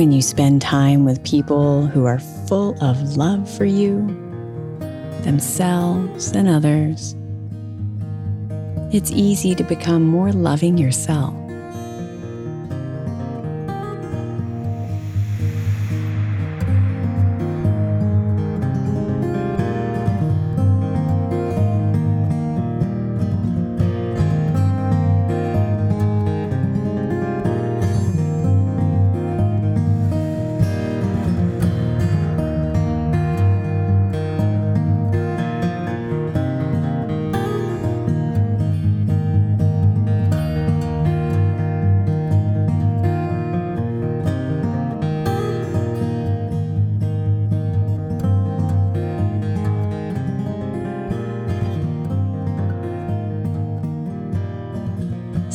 When you spend time with people who are full of love for you, themselves, and others, it's easy to become more loving yourself.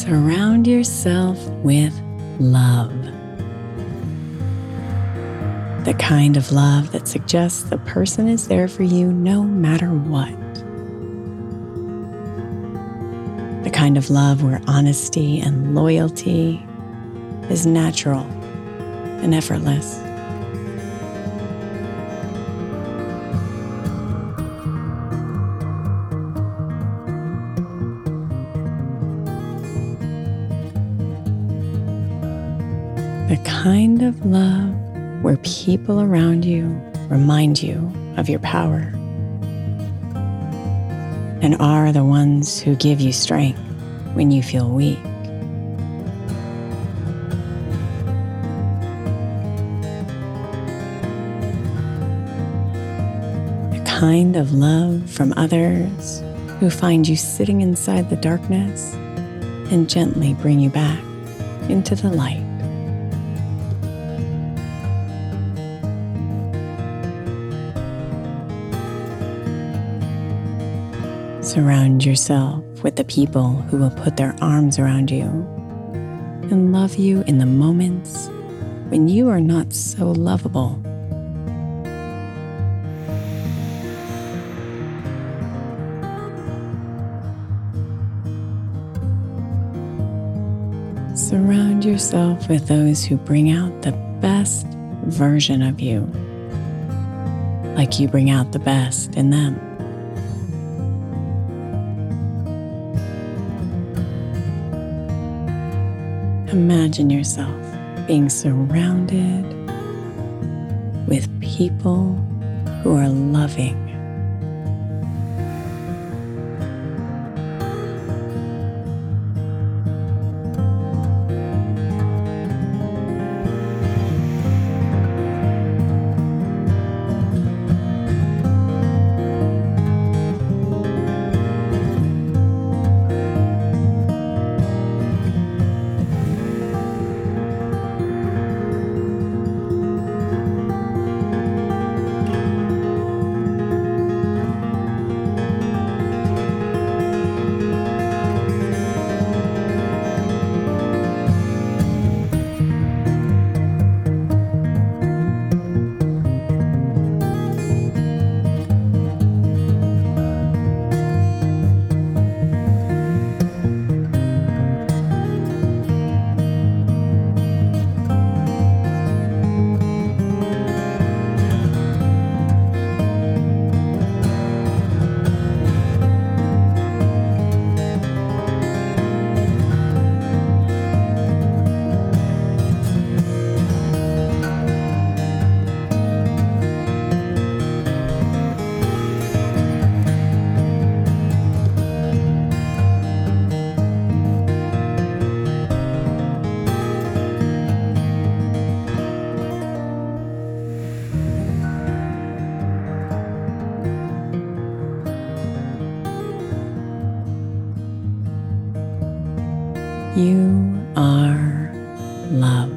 Surround yourself with love. The kind of love that suggests the person is there for you no matter what. The kind of love where honesty and loyalty is natural and effortless. Kind of love where people around you remind you of your power and are the ones who give you strength when you feel weak. A kind of love from others who find you sitting inside the darkness and gently bring you back into the light. Surround yourself with the people who will put their arms around you and love you in the moments when you are not so lovable. Surround yourself with those who bring out the best version of you, like you bring out the best in them. Imagine yourself being surrounded with people who are loving. You are love.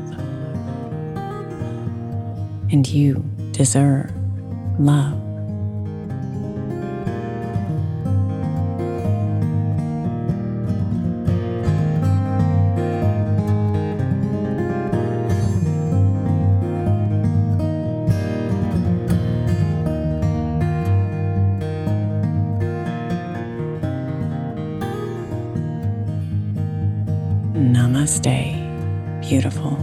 And you deserve love. Namaste, beautiful.